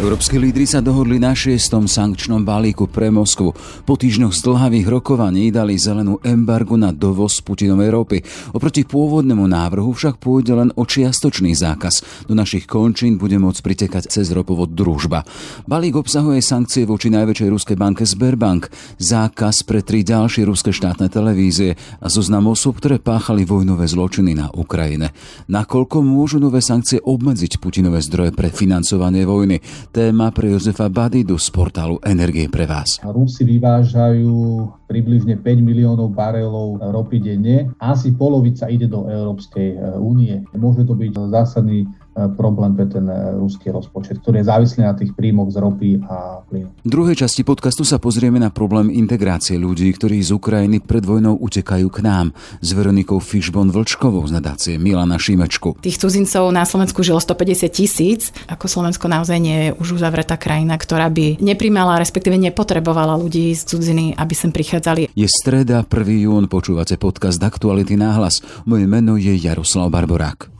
Európske lídry sa dohodli na šiestom sankčnom balíku pre Moskvu. Po týždňoch zdlhavých rokovaní dali zelenú embargu na dovoz Putinovej ropy. Oproti pôvodnému návrhu však pôjde len o čiastočný zákaz. Do našich končín bude môcť pritekať cez ropovod družba. Balík obsahuje sankcie voči najväčšej ruskej banke Sberbank, zákaz pre tri ďalšie ruské štátne televízie a zoznam osob, ktoré páchali vojnové zločiny na Ukrajine. Nakoľko môžu nové sankcie obmedziť Putinové zdroje pre financovanie vojny? Téma pre Jozefa Badidu z portálu Energie pre vás. Rusi vyvážajú približne 5 miliónov barelov ropy denne. Asi polovica ide do Európskej e, únie. Môže to byť zásadný problém pre ten e, ruský rozpočet, ktorý je závislý na tých príjmoch z ropy a plynu. V druhej časti podcastu sa pozrieme na problém integrácie ľudí, ktorí z Ukrajiny pred vojnou utekajú k nám s Veronikou Fishbon Vlčkovou z nadácie Milana Šimečku. Tých cudzincov na Slovensku žilo 150 tisíc. Ako Slovensko naozaj nie je už uzavretá krajina, ktorá by neprimala, respektíve nepotrebovala ľudí z cudziny, aby sem prichádzali. Je streda, 1. jún, počúvate podcast Aktuality náhlas. Moje meno je Jaroslav Barborák.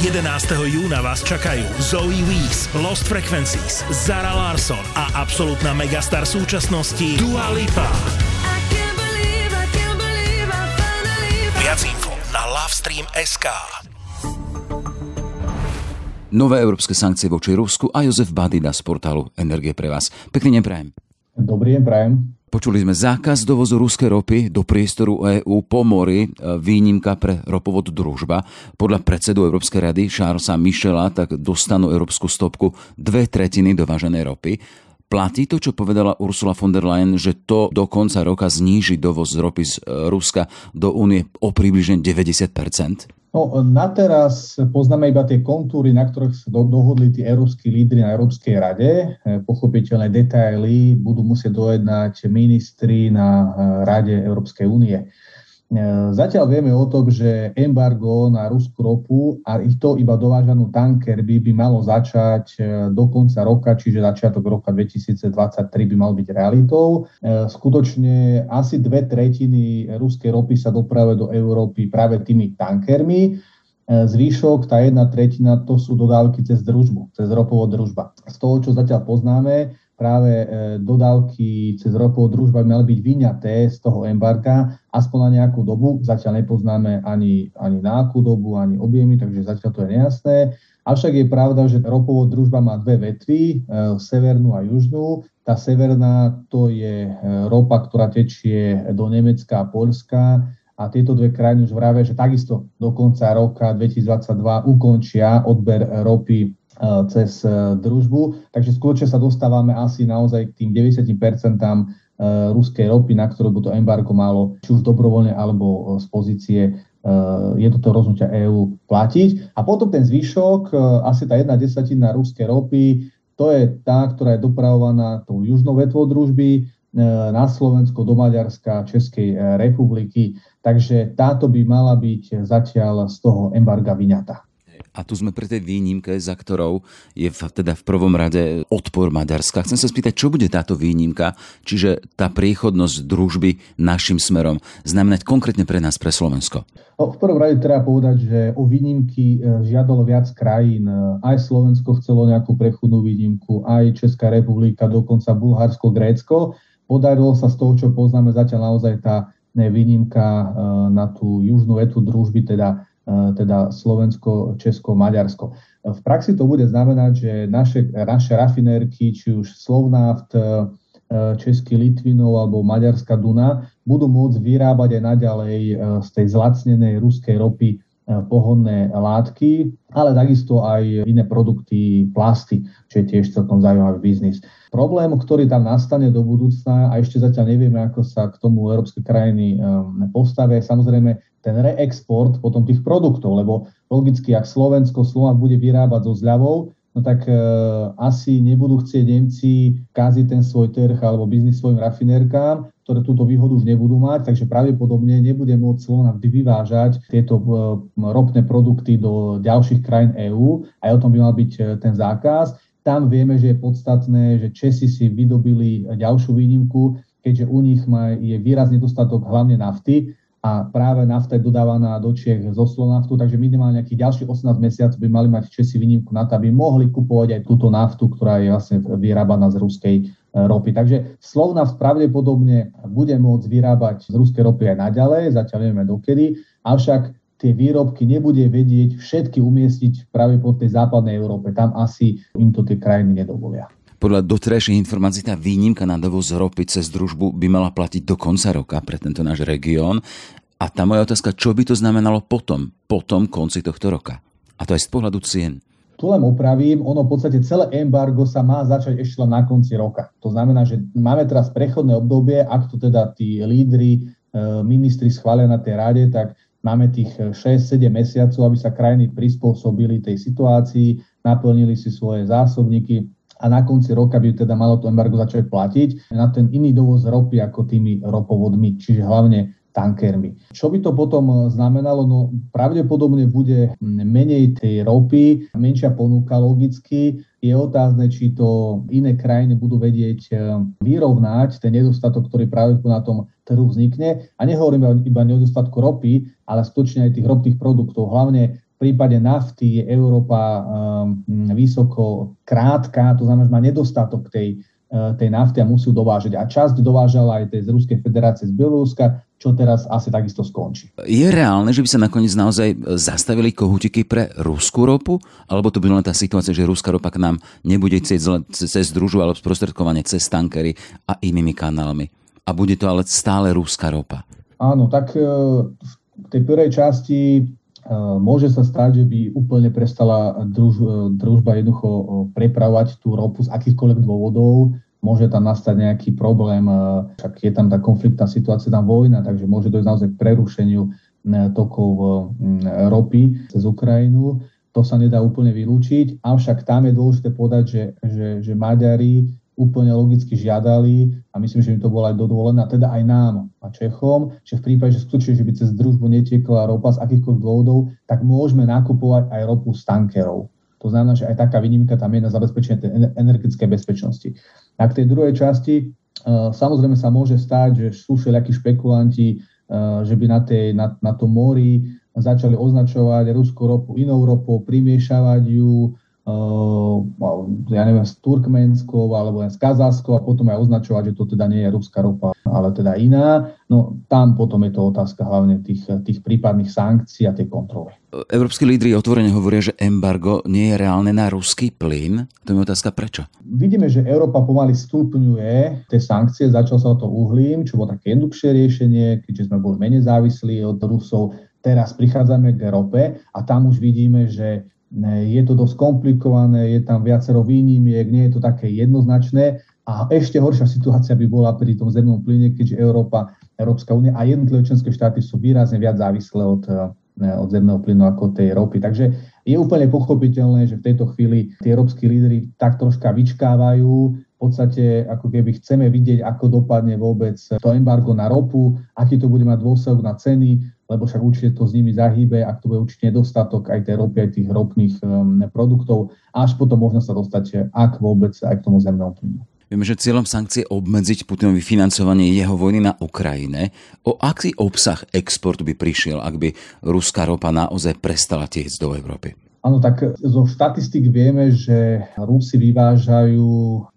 11. júna vás čakajú Zoe Weeks, Lost Frequencies, Zara Larson a absolútna megastar súčasnosti Dua Lipa. Viac info na Lovestream.sk Nové európske sankcie voči Rusku a Jozef Badida z portálu Energie pre vás. Pekný deň prajem. Dobrý deň prajem. Počuli sme zákaz dovozu ruskej ropy do priestoru EÚ po mori, e, výnimka pre ropovod družba. Podľa predsedu Európskej rady Charlesa Michela tak dostanú európsku stopku dve tretiny dováženej ropy. Platí to, čo povedala Ursula von der Leyen, že to do konca roka zníži dovoz ropy z e, Ruska do únie o približne 90 No, na teraz poznáme iba tie kontúry, na ktorých sa do, dohodli tí európsky lídry na Európskej rade. E, pochopiteľné detaily budú musieť dojednať ministri na e, Rade Európskej únie. E, zatiaľ vieme o tom, že embargo na ruskú ropu a ich to iba dovážanú tankerby by malo začať e, do konca roka, čiže začiatok roka 2023 by mal byť realitou. E, skutočne asi dve tretiny ruskej ropy sa dopravuje do Európy práve tými tankermi. Zvyšok, tá jedna tretina, to sú dodávky cez družbu, cez ropovod družba. Z toho, čo zatiaľ poznáme, práve e, dodávky cez ropovú družba mali byť vyňaté z toho embarga aspoň na nejakú dobu. Zatiaľ nepoznáme ani, ani na akú dobu, ani objemy, takže zatiaľ to je nejasné. Avšak je pravda, že ropovod družba má dve vetvy, e, severnú a južnú. Tá severná to je e, ropa, ktorá tečie do Nemecka a Polska a tieto dve krajiny už vravia, že takisto do konca roka 2022 ukončia odber ropy cez eh, družbu. Takže skutočne sa dostávame asi naozaj k tým 90% eh, ruskej ropy, na ktorú by to embargo malo či už dobrovoľne alebo z pozície jednotného rozhodnutia EÚ platiť. A potom ten zvyšok, asi tá jedna desatina ruskej ropy, to je tá, ktorá je dopravovaná tou južnou vetvou družby na Slovensko, do Maďarska, Českej republiky. Takže táto by mala byť zatiaľ z toho embarga vyňatá. A tu sme pri tej výnimke, za ktorou je v, teda v prvom rade odpor Maďarska. Chcem sa spýtať, čo bude táto výnimka, čiže tá priechodnosť družby našim smerom znamenať konkrétne pre nás, pre Slovensko? No, v prvom rade treba povedať, že o výnimky e, žiadalo viac krajín. Aj Slovensko chcelo nejakú prechodnú výnimku, aj Česká republika, dokonca Bulharsko, Grécko. Podarilo sa z toho, čo poznáme zatiaľ naozaj tá výnimka e, na tú južnú vetu družby, teda E, teda Slovensko, Česko, Maďarsko. V praxi to bude znamenať, že naše, naše rafinérky, či už Slovnaft, e, Český Litvinov alebo Maďarská Duna, budú môcť vyrábať aj naďalej e, z tej zlacnenej ruskej ropy pohonné látky, ale takisto aj iné produkty, plasty, čo je tiež celkom zaujímavý biznis. Problém, ktorý tam nastane do budúcna a ešte zatiaľ nevieme, ako sa k tomu európske krajiny postavia, samozrejme ten reexport potom tých produktov, lebo logicky, ak Slovensko Slovak bude vyrábať so zľavou, no tak e, asi nebudú chcieť Nemci kaziť ten svoj trh alebo biznis svojim rafinérkám, ktoré túto výhodu už nebudú mať, takže pravdepodobne nebude môcť Slovak vyvážať tieto e, ropné produkty do ďalších krajín EÚ. Aj o tom by mal byť e, ten zákaz. Tam vieme, že je podstatné, že Česi si vydobili ďalšiu výnimku, keďže u nich je výrazný dostatok hlavne nafty, a práve nafta je dodávaná do Čiech zo Slovnaftu, takže minimálne nejakých ďalších 18 mesiacov by mali mať Česi výnimku na to, aby mohli kupovať aj túto naftu, ktorá je vlastne vyrábaná z ruskej e, ropy. Takže Slovnaft pravdepodobne bude môcť vyrábať z ruskej ropy aj naďalej, zatiaľ nevieme dokedy, avšak tie výrobky nebude vedieť všetky umiestniť práve po tej západnej Európe. Tam asi im to tie krajiny nedovolia. Podľa doterajších informácií tá výnimka na dovoz ropy cez družbu by mala platiť do konca roka pre tento náš región. A tá moja otázka, čo by to znamenalo potom, po tom konci tohto roka? A to aj z pohľadu cien. Tu len opravím, ono v podstate celé embargo sa má začať ešte len na konci roka. To znamená, že máme teraz prechodné obdobie, ak to teda tí lídry, e, ministri schvália na tej rade, tak máme tých 6-7 mesiacov, aby sa krajiny prispôsobili tej situácii, naplnili si svoje zásobníky, a na konci roka by teda malo to embargo začať platiť na ten iný dovoz ropy ako tými ropovodmi, čiže hlavne tankermi. Čo by to potom znamenalo? No pravdepodobne bude menej tej ropy, menšia ponuka logicky. Je otázne, či to iné krajiny budú vedieť eh, vyrovnať ten nedostatok, ktorý práve na tom trhu vznikne. A nehovoríme iba o nedostatku ropy, ale skutočne aj tých ropných produktov, hlavne prípade nafty je Európa um, vysoko krátka, to znamená, že má nedostatok tej, uh, tej nafty a musí dovážať. A časť dovážala aj tej z Ruskej federácie z Bieloruska, čo teraz asi takisto skončí. Je reálne, že by sa nakoniec naozaj zastavili kohutiky pre ruskú ropu? Alebo to by len tá situácia, že ruská ropa k nám nebude cez, cez družu alebo sprostredkovanie cez tankery a inými kanálmi? A bude to ale stále ruská ropa? Áno, tak uh, v tej prvej časti Môže sa stať, že by úplne prestala druž, družba jednoducho prepravovať tú ropu z akýchkoľvek dôvodov. Môže tam nastať nejaký problém, však je tam tá konfliktná situácia, tam vojna, takže môže dojsť naozaj k prerušeniu tokov ropy cez Ukrajinu. To sa nedá úplne vylúčiť, avšak tam je dôležité povedať, že, že, že Maďari úplne logicky žiadali a myslím, že im to bolo aj dovolené, teda aj nám a Čechom, že v prípade, že skutočne, že by cez družbu netiekla ropa z akýchkoľvek dôvodov, tak môžeme nakupovať aj ropu z tankerov. To znamená, že aj taká výnimka tam je na zabezpečenie tej energetickej bezpečnosti. A k tej druhej časti, e, samozrejme sa môže stať, že sú všelijakí špekulanti, e, že by na, tej, na, na tom mori začali označovať ruskú ropu inou ropou, primiešavať ju, ja neviem, s Turkmenskou alebo len s Kazáskou a potom aj označovať, že to teda nie je ruská ropa, ale teda iná. No tam potom je to otázka hlavne tých, tých prípadných sankcií a tej kontroly. Európsky lídry otvorene hovoria, že embargo nie je reálne na ruský plyn. To je otázka prečo? Vidíme, že Európa pomaly stupňuje tie sankcie, začal sa to uhlím, čo bolo také jednoduchšie riešenie, keďže sme boli menej závislí od Rusov. Teraz prichádzame k rope a tam už vidíme, že je to dosť komplikované, je tam viacero výnimiek, nie je to také jednoznačné. A ešte horšia situácia by bola pri tom zemnom plyne, keďže Európa, Európska únia a jednotlivé členské štáty sú výrazne viac závislé od, eh, od zemného plynu ako tej ropy. Takže je úplne pochopiteľné, že v tejto chvíli tie európsky lídry tak troška vyčkávajú, v podstate ako keby chceme vidieť, ako dopadne vôbec to embargo na ropu, aký to bude mať dôsledok na ceny, lebo však určite to s nimi zahýbe, ak to bude určite nedostatok aj tej ropy, aj tých ropných um, produktov, až potom možno sa dostať, ak vôbec, aj k tomu zemnému plynu. Vieme, že cieľom sankcie obmedziť Putinovi financovanie jeho vojny na Ukrajine. O aký obsah exportu by prišiel, ak by ruská ropa naozaj prestala tiecť do Európy? Áno, tak zo štatistik vieme, že Rusi vyvážajú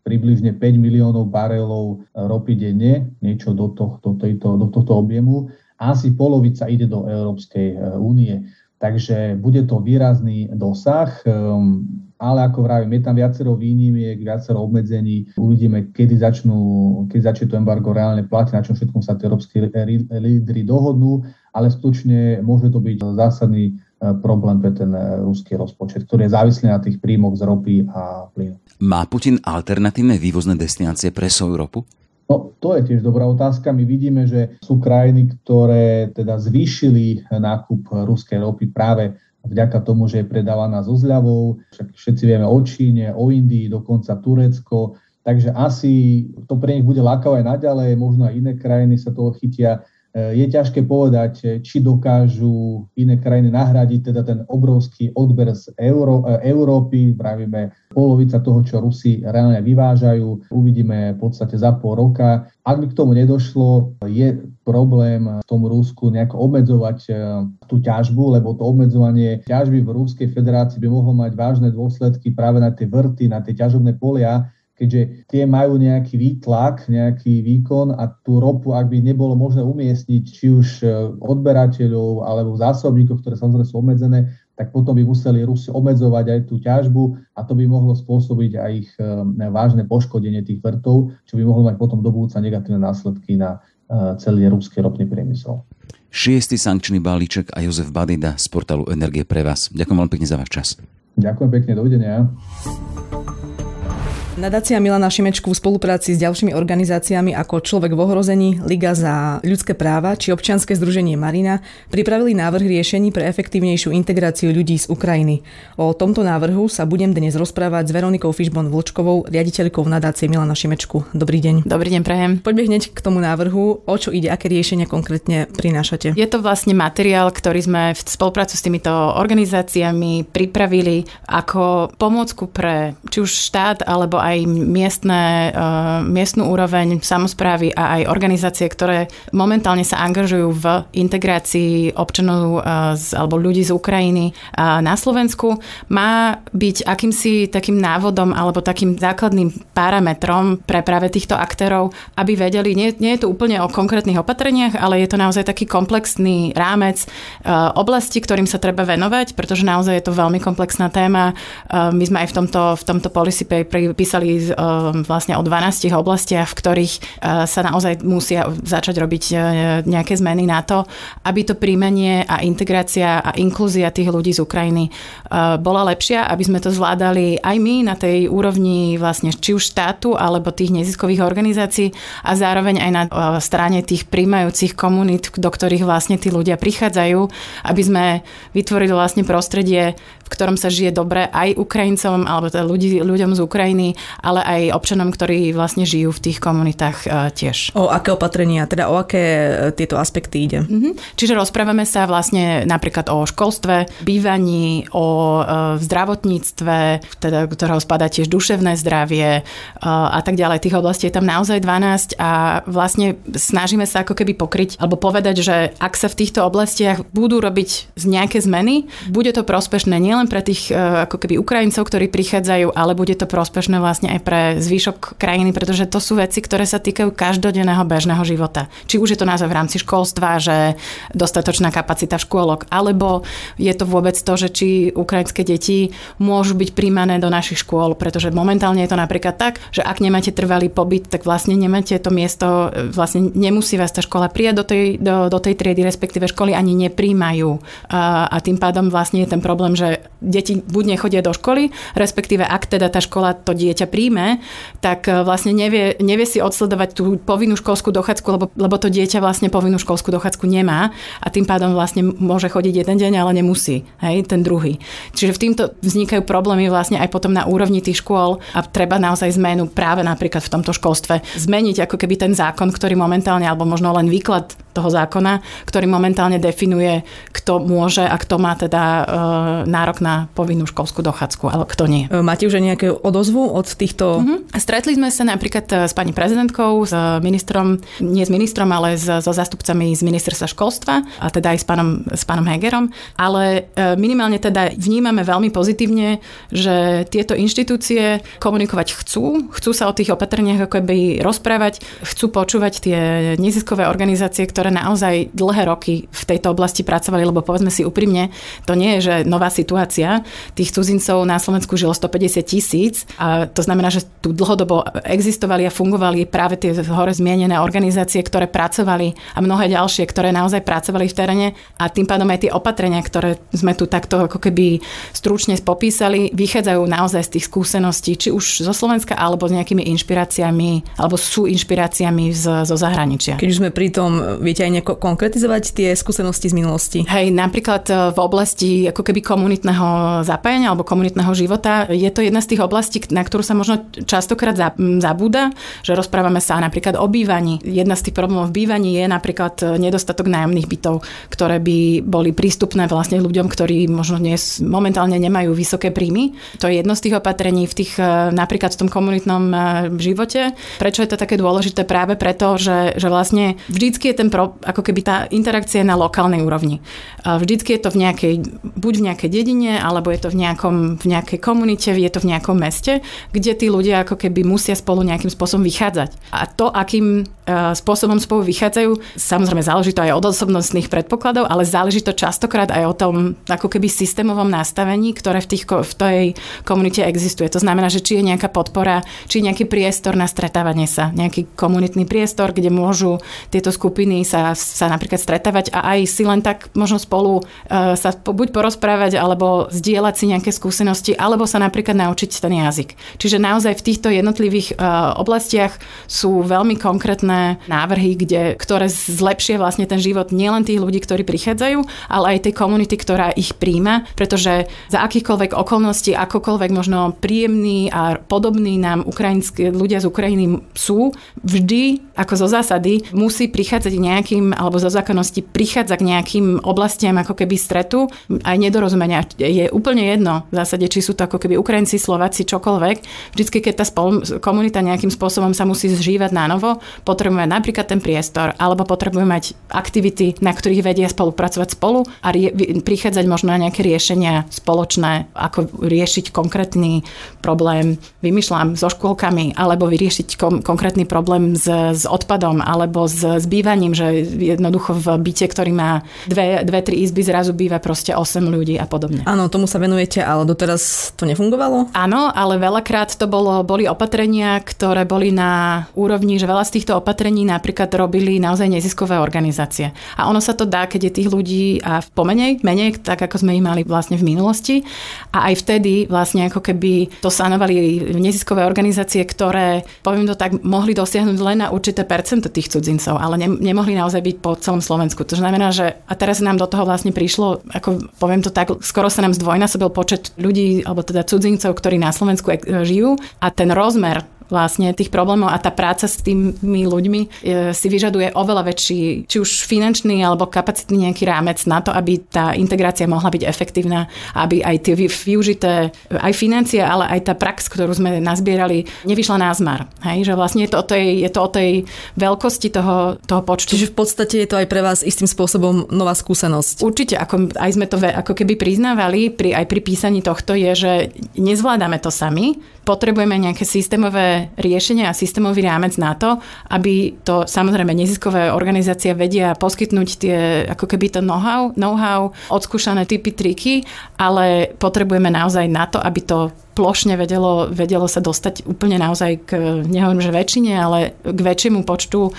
približne 5 miliónov barelov ropy denne, niečo do tohto, do, do tohto objemu asi polovica ide do Európskej e, únie. Takže bude to výrazný dosah, ehm, ale ako vravím, je tam viacero výnimiek, viacero obmedzení. Uvidíme, kedy, začnú, kedy začne to embargo reálne platiť, na čom všetkom sa tie európsky lídry dohodnú, ale skutočne môže to byť zásadný e, problém pre ten e, ruský rozpočet, ktorý je závislý na tých príjmoch z ropy a plynu. Má Putin alternatívne vývozné destinácie pre svoju ropu? No, to je tiež dobrá otázka. My vidíme, že sú krajiny, ktoré teda zvýšili nákup ruskej ropy práve vďaka tomu, že je predávaná so zľavou. Však všetci vieme o Číne, o Indii, dokonca Turecko. Takže asi to pre nich bude lákavé naďalej, možno aj iné krajiny sa toho chytia. Eh, je ťažké povedať, eh, či dokážu iné krajiny nahradiť teda ten obrovský odber z Euró- eh, Európy, pravíme polovica toho, čo Rusi reálne vyvážajú. Uvidíme v podstate za pol roka. Ak by k tomu nedošlo, je problém v tom Rusku nejako obmedzovať tú ťažbu, lebo to obmedzovanie ťažby v Ruskej federácii by mohlo mať vážne dôsledky práve na tie vrty, na tie ťažobné polia, keďže tie majú nejaký výtlak, nejaký výkon a tú ropu, ak by nebolo možné umiestniť, či už e, odberateľov alebo zásobníkov, ktoré samozrejme sú obmedzené, tak potom by museli Rusi obmedzovať aj tú ťažbu a to by mohlo spôsobiť aj ich e, vážne poškodenie tých vrtov, čo by mohlo mať potom do budúca negatívne následky na e, celý ruský ropný priemysel. Šiestý sankčný balíček a Jozef Badida z portálu Energie pre vás. Ďakujem veľmi pekne za váš čas. Ďakujem pekne, dovidenia. Nadácia Milana Šimečku v spolupráci s ďalšími organizáciami ako Človek v ohrození, Liga za ľudské práva či občianske združenie Marina pripravili návrh riešení pre efektívnejšiu integráciu ľudí z Ukrajiny. O tomto návrhu sa budem dnes rozprávať s Veronikou Fišbon Vlčkovou, riaditeľkou nadácie Milana Šimečku. Dobrý deň. Dobrý deň, prejem. Poďme hneď k tomu návrhu. O čo ide, aké riešenia konkrétne prinášate? Je to vlastne materiál, ktorý sme v spolupráci s týmito organizáciami pripravili ako pomôcku pre či už štát alebo aj miestne, uh, miestnú úroveň, samozprávy a aj organizácie, ktoré momentálne sa angažujú v integrácii občanov uh, z, alebo ľudí z Ukrajiny uh, na Slovensku, má byť akýmsi takým návodom alebo takým základným parametrom pre práve týchto aktérov, aby vedeli, nie, nie je to úplne o konkrétnych opatreniach, ale je to naozaj taký komplexný rámec oblasti, ktorým sa treba venovať, pretože naozaj je to veľmi komplexná téma. My sme aj v tomto, v tomto policy paper um, vlastne o 12 oblastiach, v ktorých uh, sa naozaj musia začať robiť uh, nejaké zmeny na to, aby to príjmenie a integrácia a inklúzia tých ľudí z Ukrajiny bola lepšia, aby sme to zvládali aj my na tej úrovni vlastne či už štátu alebo tých neziskových organizácií a zároveň aj na strane tých príjmajúcich komunít, do ktorých vlastne tí ľudia prichádzajú, aby sme vytvorili vlastne prostredie, v ktorom sa žije dobre aj Ukrajincom alebo teda ľudí, ľuďom z Ukrajiny ale aj občanom, ktorí vlastne žijú v tých komunitách e, tiež. O aké opatrenia, teda o aké e, tieto aspekty ide? Mm-hmm. Čiže rozprávame sa vlastne napríklad o školstve, bývaní, o e, zdravotníctve, teda, ktorého spadá tiež duševné zdravie a tak ďalej. Tých oblastí je tam naozaj 12 a vlastne snažíme sa ako keby pokryť alebo povedať, že ak sa v týchto oblastiach budú robiť nejaké zmeny, bude to prospešné nielen pre tých ako keby Ukrajincov, ktorí prichádzajú, ale bude to prospešné vlastne aj pre zvyšok krajiny, pretože to sú veci, ktoré sa týkajú každodenného bežného života. Či už je to naozaj v rámci školstva, že dostatočná kapacita škôlok, alebo je to vôbec to, že či ukrajinské deti môžu byť príjmané do našich škôl, pretože momentálne je to napríklad tak, že ak nemáte trvalý pobyt, tak vlastne nemáte to miesto, vlastne nemusí vás tá škola prijať do tej, do, do tej triedy, respektíve školy ani nepríjmajú. A, a tým pádom vlastne je ten problém, že deti buď nechodia do školy, respektíve ak teda tá škola to dieťa príjme, tak e, vlastne nevie, nevie si odsledovať tú povinnú školskú dochádzku, lebo, lebo to dieťa vlastne povinnú školskú dochádzku nemá a tým pádom vlastne môže chodiť jeden deň, ale nemusí, hej, ten druhý. Čiže v týmto vznikajú problémy vlastne aj potom na úrovni tých škôl a treba naozaj zmenu práve napríklad v tomto školstve. Zmeniť ako keby ten zákon, ktorý momentálne, alebo možno len výklad toho zákona, ktorý momentálne definuje, kto môže a kto má teda e, nárok na povinnú školskú dochádzku, ale kto nie. E, máte už aj nejaké odozvu od týchto... Mm-hmm. Stretli sme sa napríklad e, s pani prezidentkou, s ministrom, nie s ministrom, ale s, so zástupcami z ministerstva školstva a teda aj s pánom, s pánom Hegerom, ale minimálne teda vnímame veľmi pozitívne, že tieto inštitúcie komunikovať chcú, chcú sa o tých opatreniach ako by rozprávať, chcú počúvať tie neziskové organizácie, ktoré naozaj dlhé roky v tejto oblasti pracovali, lebo povedzme si úprimne, to nie je, že nová situácia. Tých cudzincov na Slovensku žilo 150 tisíc a to znamená, že tu dlhodobo existovali a fungovali práve tie hore zmienené organizácie, ktoré pracovali a mnohé ďalšie, ktoré naozaj pracovali v teréne a tým pádom aj tie opatrenia, ktoré sme tu takto ako keby stručne popísali, vychádzajú naozaj z tých skúseností, či už zo Slovenska alebo s nejakými inšpiráciami, alebo sú inšpiráciami z, zo zahraničia. Keď už sme pri tom, viete aj nejako konkretizovať tie skúsenosti z minulosti? Hej, napríklad e, v oblasti ako keby komunitného zapájania alebo komunitného života je to jedna z tých oblastí, na ktorú sa možno častokrát zabúda, že rozprávame sa napríklad o bývaní. Jedna z tých problémov v bývaní je napríklad e, nedostatok nájomných bytov, ktoré by boli prístupné vlastne ľuďom, ktorí možno dnes momentálne nemajú vysoké príjmy. To je jedno z tých opatrení v tých e, napríklad v tom komunitnom živote. Prečo je to také dôležité? Práve preto, že, že vlastne vždycky je ten problém, ako keby tá interakcia je na lokálnej úrovni. Vždycky je to v nejakej, buď v nejakej dedine, alebo je to v, nejakom, v nejakej komunite, je to v nejakom meste, kde tí ľudia ako keby musia spolu nejakým spôsobom vychádzať. A to, akým spôsobom spolu vychádzajú, samozrejme záleží to aj od osobnostných predpokladov, ale záleží to častokrát aj o tom ako keby systémovom nastavení, ktoré v, tých, v tej komunite existuje. To znamená, že či je nejaká podpora, či je nejaký priestor na stretávanie sa, nejaký komunitný priestor, kde môžu tieto skupiny sa, sa napríklad stretávať a aj si len tak možno spolu uh, sa buď porozprávať, alebo zdieľať si nejaké skúsenosti, alebo sa napríklad naučiť ten jazyk. Čiže naozaj v týchto jednotlivých uh, oblastiach sú veľmi konkrétne návrhy, kde, ktoré zlepšia vlastne ten život nielen tých ľudí, ktorí prichádzajú, ale aj tej komunity, ktorá ich príjma, pretože za akýchkoľvek okolností, akokoľvek možno príjemný a podobný nám ukrajinskí ľudia z Ukrajiny sú, vždy ako zo zásady musí prichádzať nejakým, alebo zo zákonnosti prichádza k nejakým oblastiam ako keby stretu aj nedorozumenia. Je úplne jedno v zásade, či sú to ako keby Ukrajinci, Slováci, čokoľvek. Vždycky, keď tá spol- komunita nejakým spôsobom sa musí zžívať na novo, potrebujeme napríklad ten priestor, alebo potrebujeme mať aktivity, na ktorých vedia spolupracovať spolu a rie- prichádzať možno na nejaké riešenia spoločné, ako riešiť konkrétny problém, vymýšľam, so škôlkami, alebo vyriešiť kom- konkrétny problém s, s odpadom, alebo s, s bývaním, že jednoducho v byte, ktorý má dve, dve, tri izby, zrazu býva proste 8 ľudí a podobne. Áno, tomu sa venujete, ale doteraz to nefungovalo? Áno, ale veľakrát to bolo, boli opatrenia, ktoré boli na úrovni, že veľa z týchto opatrení napríklad robili naozaj neziskové organizácie. A ono sa to dá, keď je tých ľudí a v pomenej, menej, tak ako sme ich mali vlastne v minulosti. A aj vtedy vlastne ako keby to sanovali neziskové organizácie, ktoré, poviem to tak, mohli dosiahnuť len na určité percento tých cudzincov, ale ne, nemohli naozaj byť po celom Slovensku. To znamená, že a teraz nám do toho vlastne prišlo, ako poviem to tak, skoro sa nám zdvojnásobil počet ľudí, alebo teda cudzincov, ktorí na Slovensku žijú a ten rozmer vlastne tých problémov a tá práca s tými ľuďmi e, si vyžaduje oveľa väčší, či už finančný alebo kapacitný nejaký rámec na to, aby tá integrácia mohla byť efektívna, aby aj tie využité aj financie, ale aj tá prax, ktorú sme nazbierali, nevyšla na zmar. Hej? Že vlastne je to o tej, je to o tej veľkosti toho, toho počtu. Čiže v podstate je to aj pre vás istým spôsobom nová skúsenosť. Určite, ako aj sme to ako keby priznávali pri, aj pri písaní tohto, je, že nezvládame to sami, potrebujeme nejaké systémové riešenia a systémový rámec na to, aby to samozrejme neziskové organizácie vedia poskytnúť tie ako keby to know-how, know-how odskúšané typy, triky, ale potrebujeme naozaj na to, aby to plošne vedelo, vedelo sa dostať úplne naozaj k, nehovorím, že väčšine, ale k väčšiemu počtu uh,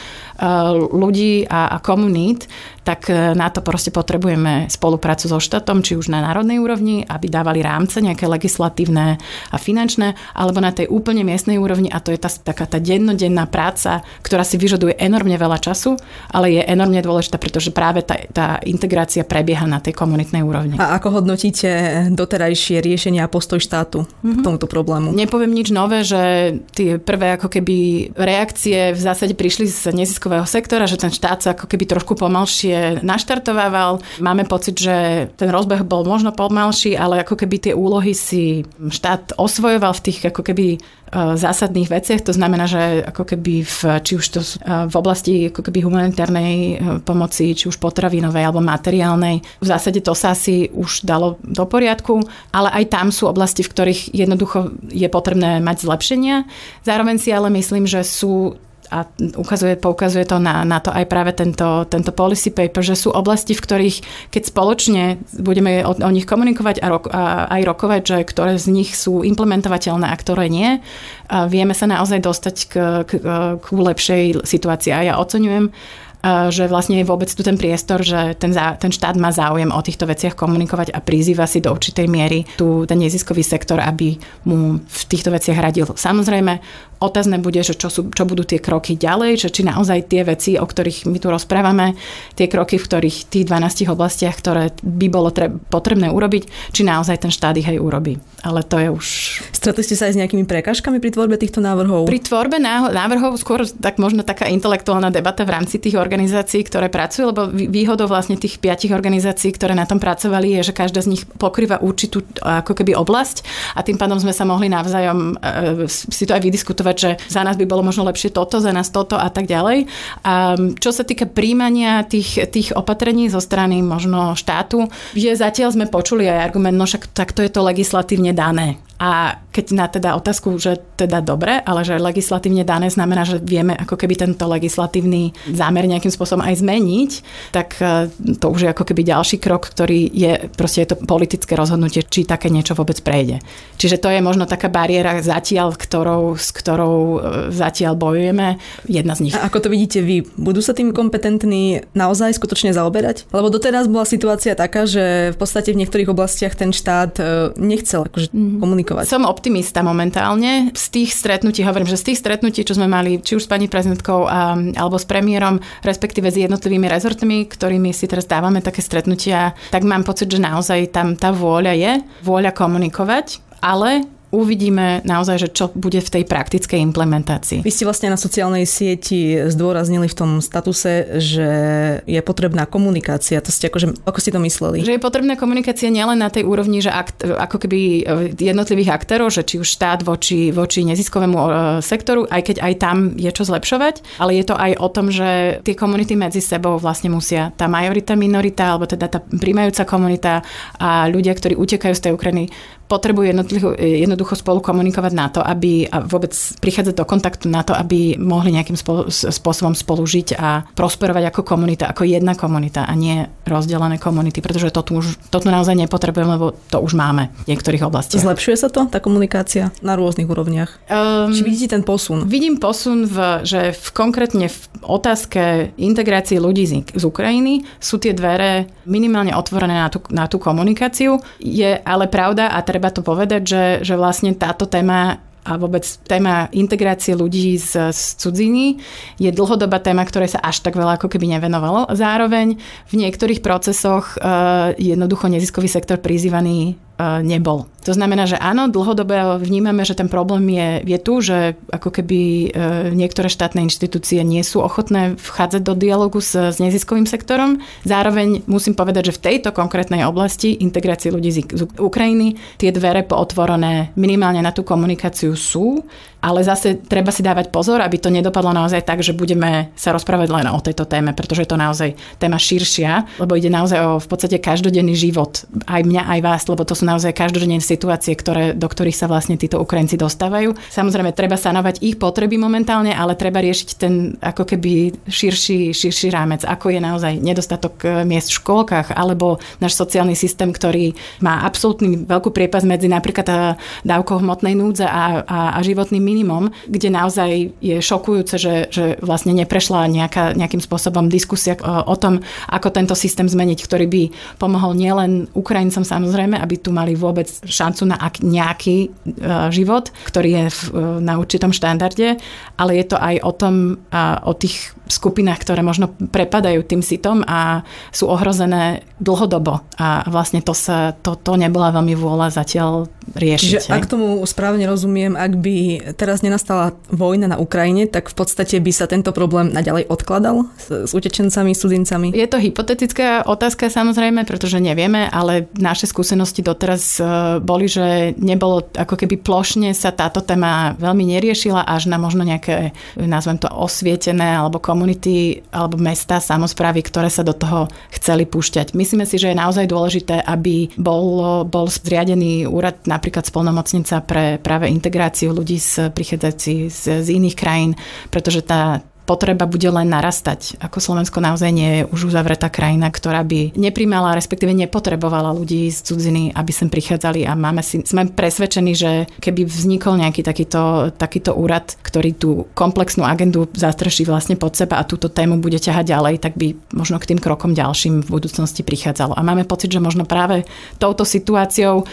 ľudí a, a komunít, tak uh, na to proste potrebujeme spoluprácu so štátom, či už na národnej úrovni, aby dávali rámce nejaké legislatívne a finančné, alebo na tej úplne miestnej úrovni a to je tá, taká tá dennodenná práca, ktorá si vyžaduje enormne veľa času, ale je enormne dôležitá, pretože práve tá, tá integrácia prebieha na tej komunitnej úrovni. A ako hodnotíte doterajšie riešenia a postoj štátu? Mm-hmm. k tomuto problému. Nepoviem nič nové, že tie prvé ako keby reakcie v zásade prišli z neziskového sektora, že ten štát sa ako keby trošku pomalšie naštartovával. Máme pocit, že ten rozbeh bol možno pomalší, ale ako keby tie úlohy si štát osvojoval v tých ako keby E, zásadných veciach. To znamená, že ako keby v, či už to e, v oblasti ako keby humanitárnej e, pomoci, či už potravinovej alebo materiálnej, v zásade to sa asi už dalo do poriadku, ale aj tam sú oblasti, v ktorých jednoducho je potrebné mať zlepšenia. Zároveň si ale myslím, že sú a ukazuje, poukazuje to na, na to aj práve tento, tento policy paper, že sú oblasti, v ktorých keď spoločne budeme o, o nich komunikovať a, rok, a aj rokovať, že ktoré z nich sú implementovateľné a ktoré nie, a vieme sa naozaj dostať k, k, k lepšej situácii. A ja oceňujem že vlastne je vôbec tu ten priestor, že ten, zá, ten štát má záujem o týchto veciach komunikovať a prizýva si do určitej miery tu ten neziskový sektor, aby mu v týchto veciach radil. Samozrejme, Otázne bude, že čo, sú, čo budú tie kroky ďalej, že či naozaj tie veci, o ktorých my tu rozprávame, tie kroky, v ktorých tých 12 oblastiach, ktoré by bolo tre- potrebné urobiť, či naozaj ten štát ich aj urobí. Ale to je už... Stretli ste sa aj s nejakými prekažkami pri tvorbe týchto návrhov? Pri tvorbe návrhov skôr tak možno taká intelektuálna debata v rámci tých organizácií, ktoré pracujú, lebo výhodou vlastne tých piatich organizácií, ktoré na tom pracovali, je, že každá z nich pokrýva určitú ako keby oblasť a tým pádom sme sa mohli navzájom e, si to aj vydiskutovať povedať, že za nás by bolo možno lepšie toto, za nás toto a tak ďalej. A čo sa týka príjmania tých, tých opatrení zo strany možno štátu, že zatiaľ sme počuli aj argument, no však takto je to legislatívne dané. A keď na teda otázku, že teda dobre, ale že legislatívne dané znamená, že vieme ako keby tento legislatívny zámer nejakým spôsobom aj zmeniť, tak e, to už je ako keby ďalší krok, ktorý je, proste je to politické rozhodnutie, či také niečo vôbec prejde. Čiže to je možno taká bariéra zatiaľ, ktorou, s ktorou e, zatiaľ bojujeme, jedna z nich. A ako to vidíte vy, budú sa tým kompetentní naozaj skutočne zaoberať? Lebo doteraz bola situácia taká, že v podstate v niektorých oblastiach ten štát e, nechcel akože mm. komunikovať komunikovať. Som optimista momentálne. Z tých stretnutí, hovorím, že z tých stretnutí, čo sme mali či už s pani prezidentkou a, alebo s premiérom, respektíve s jednotlivými rezortmi, ktorými si teraz dávame také stretnutia, tak mám pocit, že naozaj tam tá vôľa je, vôľa komunikovať, ale uvidíme naozaj, že čo bude v tej praktickej implementácii. Vy ste vlastne na sociálnej sieti zdôraznili v tom statuse, že je potrebná komunikácia. To ste akože, ako ste to mysleli? Že je potrebná komunikácia nielen na tej úrovni, že akt, ako keby e, jednotlivých aktérov, že či už štát voči, voči neziskovému e, sektoru, aj keď aj tam je čo zlepšovať, ale je to aj o tom, že tie komunity medzi sebou vlastne musia, tá majorita, minorita, alebo teda tá príjmajúca komunita a ľudia, ktorí utekajú z tej Ukrajiny, potrebujú jednoducho spolu komunikovať na to, aby a vôbec prichádzať do kontaktu na to, aby mohli nejakým spolu, spôsobom spolu žiť a prosperovať ako komunita, ako jedna komunita a nie rozdelené komunity, pretože to tu, už, to tu naozaj nepotrebujeme, lebo to už máme v niektorých oblastiach. Zlepšuje sa to, tá komunikácia na rôznych úrovniach? Um, Či vidíte ten posun? Vidím posun, v, že v, konkrétne v otázke integrácie ľudí z, z Ukrajiny sú tie dvere minimálne otvorené na tú, na tú komunikáciu. Je ale pravda a treba to povedať, že, že vlastne táto téma a vôbec téma integrácie ľudí z, z cudziny je dlhodobá téma, ktorej sa až tak veľa ako keby nevenovalo. Zároveň v niektorých procesoch uh, jednoducho neziskový sektor prizývaný nebol. To znamená, že áno, dlhodobé vnímame, že ten problém je, je tu, že ako keby uh, niektoré štátne inštitúcie nie sú ochotné vchádzať do dialogu s, s neziskovým sektorom. Zároveň musím povedať, že v tejto konkrétnej oblasti integrácie ľudí z, z Ukrajiny tie dvere pootvorené minimálne na tú komunikáciu sú ale zase treba si dávať pozor, aby to nedopadlo naozaj tak, že budeme sa rozprávať len o tejto téme, pretože je to naozaj téma širšia, lebo ide naozaj o v podstate každodenný život, aj mňa, aj vás, lebo to sú naozaj každodenné situácie, ktoré, do ktorých sa vlastne títo Ukrajinci dostávajú. Samozrejme, treba sanovať ich potreby momentálne, ale treba riešiť ten ako keby širší, širší rámec, ako je naozaj nedostatok eh, miest v škôlkach, alebo náš sociálny systém, ktorý má absolútny veľkú priepas medzi napríklad eh, dávkou hmotnej núdze a, a, a životným minimum, kde naozaj je šokujúce, že, že vlastne neprešla nejaká, nejakým spôsobom diskusia o tom, ako tento systém zmeniť, ktorý by pomohol nielen Ukrajincom samozrejme, aby tu mali vôbec šancu na nejaký e, život, ktorý je v, e, na určitom štandarde, ale je to aj o tom, o tých skupinách, ktoré možno prepadajú tým sitom a sú ohrozené dlhodobo. A vlastne to, sa, to, to nebola veľmi vôľa zatiaľ riešiť. Čiže ak tomu správne rozumiem, ak by teraz nenastala vojna na Ukrajine, tak v podstate by sa tento problém naďalej odkladal s, s utečencami, cudzincami? Je to hypotetická otázka samozrejme, pretože nevieme, ale naše skúsenosti doteraz e, boli, že nebolo ako keby plošne sa táto téma veľmi neriešila až na možno nejaké, nazvem to osvietené alebo komunity alebo mesta, samozprávy, ktoré sa do toho chceli púšťať. Myslíme si, že je naozaj dôležité, aby bol, bol zriadený úrad napríklad spolnomocnica pre práve integráciu ľudí z prichádzajúci z, z iných krajín, pretože tá potreba bude len narastať. Ako Slovensko naozaj nie je už uzavretá krajina, ktorá by neprimala, respektíve nepotrebovala ľudí z cudziny, aby sem prichádzali a máme si, sme presvedčení, že keby vznikol nejaký takýto, takýto úrad, ktorý tú komplexnú agendu zastrší vlastne pod seba a túto tému bude ťahať ďalej, tak by možno k tým krokom ďalším v budúcnosti prichádzalo. A máme pocit, že možno práve touto situáciou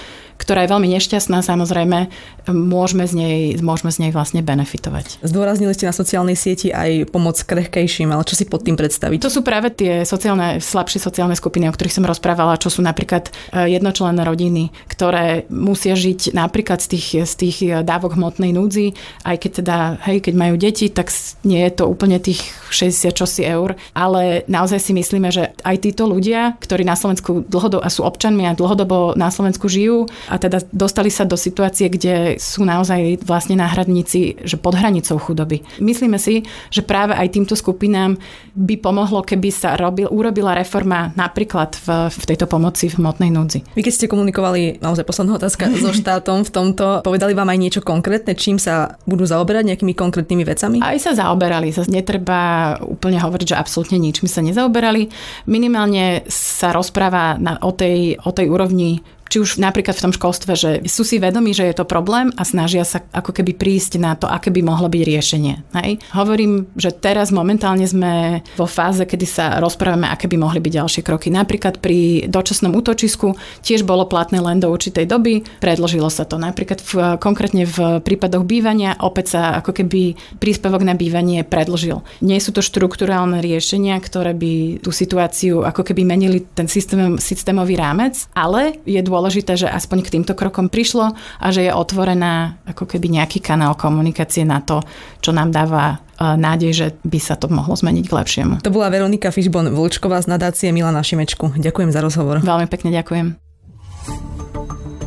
ktorá je veľmi nešťastná, samozrejme, môžeme z nej, môžeme z nej vlastne benefitovať. Zdôraznili ste na sociálnej sieti aj pomoc krehkejším, ale čo si pod tým predstaviť? To sú práve tie sociálne, slabšie sociálne skupiny, o ktorých som rozprávala, čo sú napríklad e, jednočlenné rodiny, ktoré musia žiť napríklad z tých, z tých dávok hmotnej núdzi, aj keď teda, hej, keď majú deti, tak nie je to úplne tých 60 čosi eur, ale naozaj si myslíme, že aj títo ľudia, ktorí na Slovensku dlhodobo a sú občanmi a dlhodobo na Slovensku žijú, a teda dostali sa do situácie, kde sú naozaj vlastne náhradníci, že pod hranicou chudoby. Myslíme si, že práve aj týmto skupinám by pomohlo, keby sa robil, urobila reforma napríklad v, v tejto pomoci v motnej núdzi. Vy keď ste komunikovali, naozaj posledná otázka, so štátom v tomto, povedali vám aj niečo konkrétne, čím sa budú zaoberať nejakými konkrétnymi vecami? Aj sa zaoberali. Zase netreba úplne hovoriť, že absolútne nič. My sa nezaoberali. Minimálne sa rozpráva na, o, tej, o tej úrovni či už napríklad v tom školstve, že sú si vedomí, že je to problém a snažia sa ako keby prísť na to, aké by mohlo byť riešenie. Hej? Hovorím, že teraz momentálne sme vo fáze, kedy sa rozprávame, aké by mohli byť ďalšie kroky. Napríklad pri dočasnom útočisku tiež bolo platné len do určitej doby, predložilo sa to. Napríklad v, konkrétne v prípadoch bývania opäť sa ako keby príspevok na bývanie predložil. Nie sú to štruktúrálne riešenia, ktoré by tú situáciu ako keby menili ten systém, systémový rámec, ale je dôležité dôležité, že aspoň k týmto krokom prišlo a že je otvorená ako keby nejaký kanál komunikácie na to, čo nám dáva e, nádej, že by sa to mohlo zmeniť k lepšiemu. To bola Veronika Fišbon Vlčková z nadácie Milana Šimečku. Ďakujem za rozhovor. Veľmi pekne ďakujem.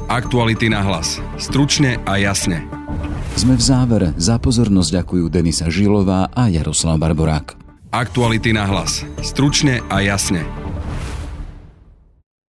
Aktuality na hlas. Stručne a jasne. Sme v závere. Za pozornosť ďakujú Denisa Žilová a Jaroslav Barborák. Aktuality na hlas. Stručne a jasne.